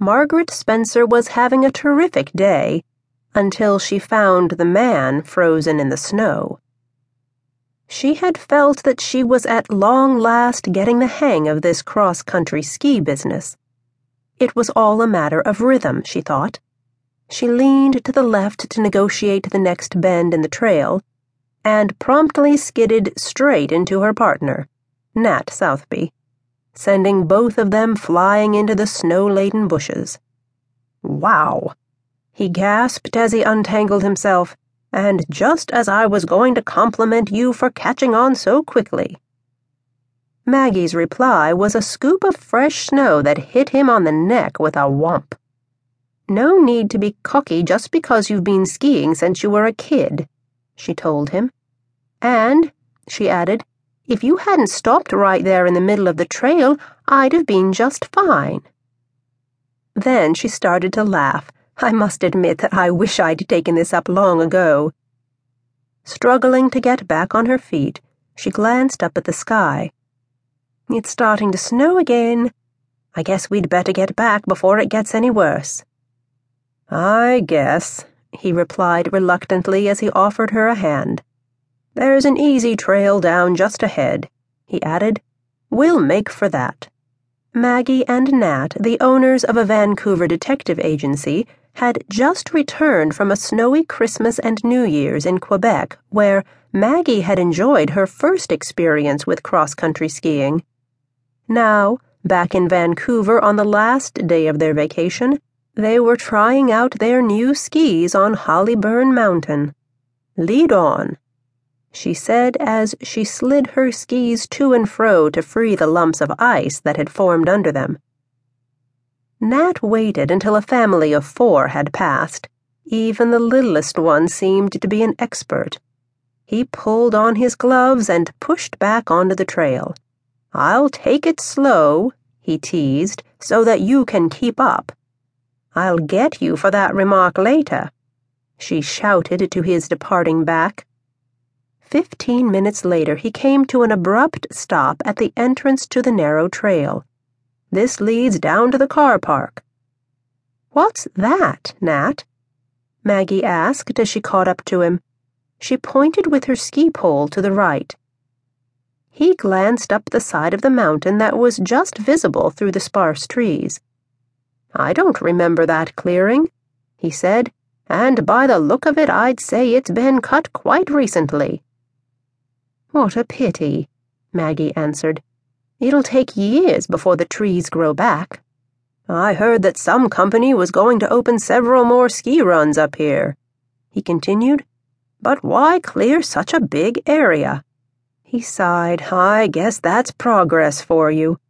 Margaret Spencer was having a terrific day until she found the man frozen in the snow. She had felt that she was at long last getting the hang of this cross country ski business. It was all a matter of rhythm, she thought. She leaned to the left to negotiate the next bend in the trail and promptly skidded straight into her partner, Nat Southby, sending both of them flying into the snow laden bushes. Wow! He gasped as he untangled himself and just as I was going to compliment you for catching on so quickly. Maggie's reply was a scoop of fresh snow that hit him on the neck with a whomp. No need to be cocky just because you've been skiing since you were a kid, she told him. And, she added, if you hadn't stopped right there in the middle of the trail, I'd have been just fine. Then she started to laugh I must admit that I wish I'd taken this up long ago. Struggling to get back on her feet, she glanced up at the sky. It's starting to snow again. I guess we'd better get back before it gets any worse. I guess, he replied reluctantly as he offered her a hand. There's an easy trail down just ahead, he added. We'll make for that. Maggie and Nat, the owners of a Vancouver detective agency, had just returned from a snowy Christmas and New Year's in Quebec, where Maggie had enjoyed her first experience with cross country skiing. Now, back in Vancouver on the last day of their vacation, they were trying out their new skis on Hollyburn Mountain. Lead on, she said as she slid her skis to and fro to free the lumps of ice that had formed under them. Nat waited until a family of four had passed. Even the littlest one seemed to be an expert. He pulled on his gloves and pushed back onto the trail. I'll take it slow, he teased, so that you can keep up. I'll get you for that remark later, she shouted to his departing back. Fifteen minutes later, he came to an abrupt stop at the entrance to the narrow trail. This leads down to the car park. What's that, Nat? Maggie asked as she caught up to him. She pointed with her ski pole to the right. He glanced up the side of the mountain that was just visible through the sparse trees. I don't remember that clearing, he said, and by the look of it, I'd say it's been cut quite recently. What a pity, Maggie answered. It'll take years before the trees grow back. I heard that some company was going to open several more ski runs up here, he continued. But why clear such a big area? He sighed. I guess that's progress for you.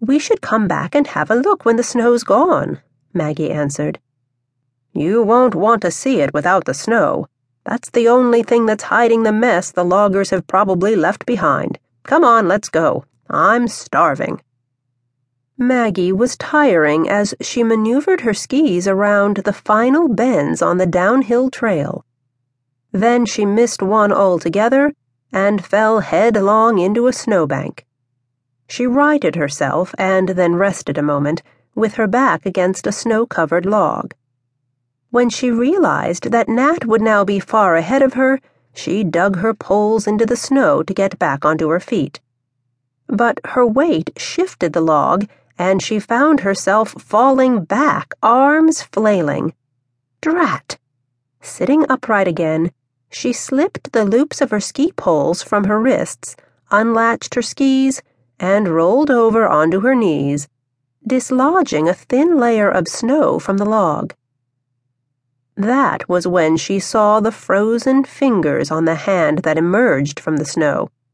We should come back and have a look when the snow's gone, Maggie answered. You won't want to see it without the snow. That's the only thing that's hiding the mess the loggers have probably left behind. Come on, let's go. I'm starving. Maggie was tiring as she maneuvered her skis around the final bends on the downhill trail. Then she missed one altogether and fell headlong into a snowbank. She righted herself and then rested a moment, with her back against a snow covered log. When she realized that Nat would now be far ahead of her, she dug her poles into the snow to get back onto her feet but her weight shifted the log, and she found herself falling back, arms flailing. Drat! Sitting upright again, she slipped the loops of her ski poles from her wrists, unlatched her skis, and rolled over onto her knees, dislodging a thin layer of snow from the log. That was when she saw the frozen fingers on the hand that emerged from the snow.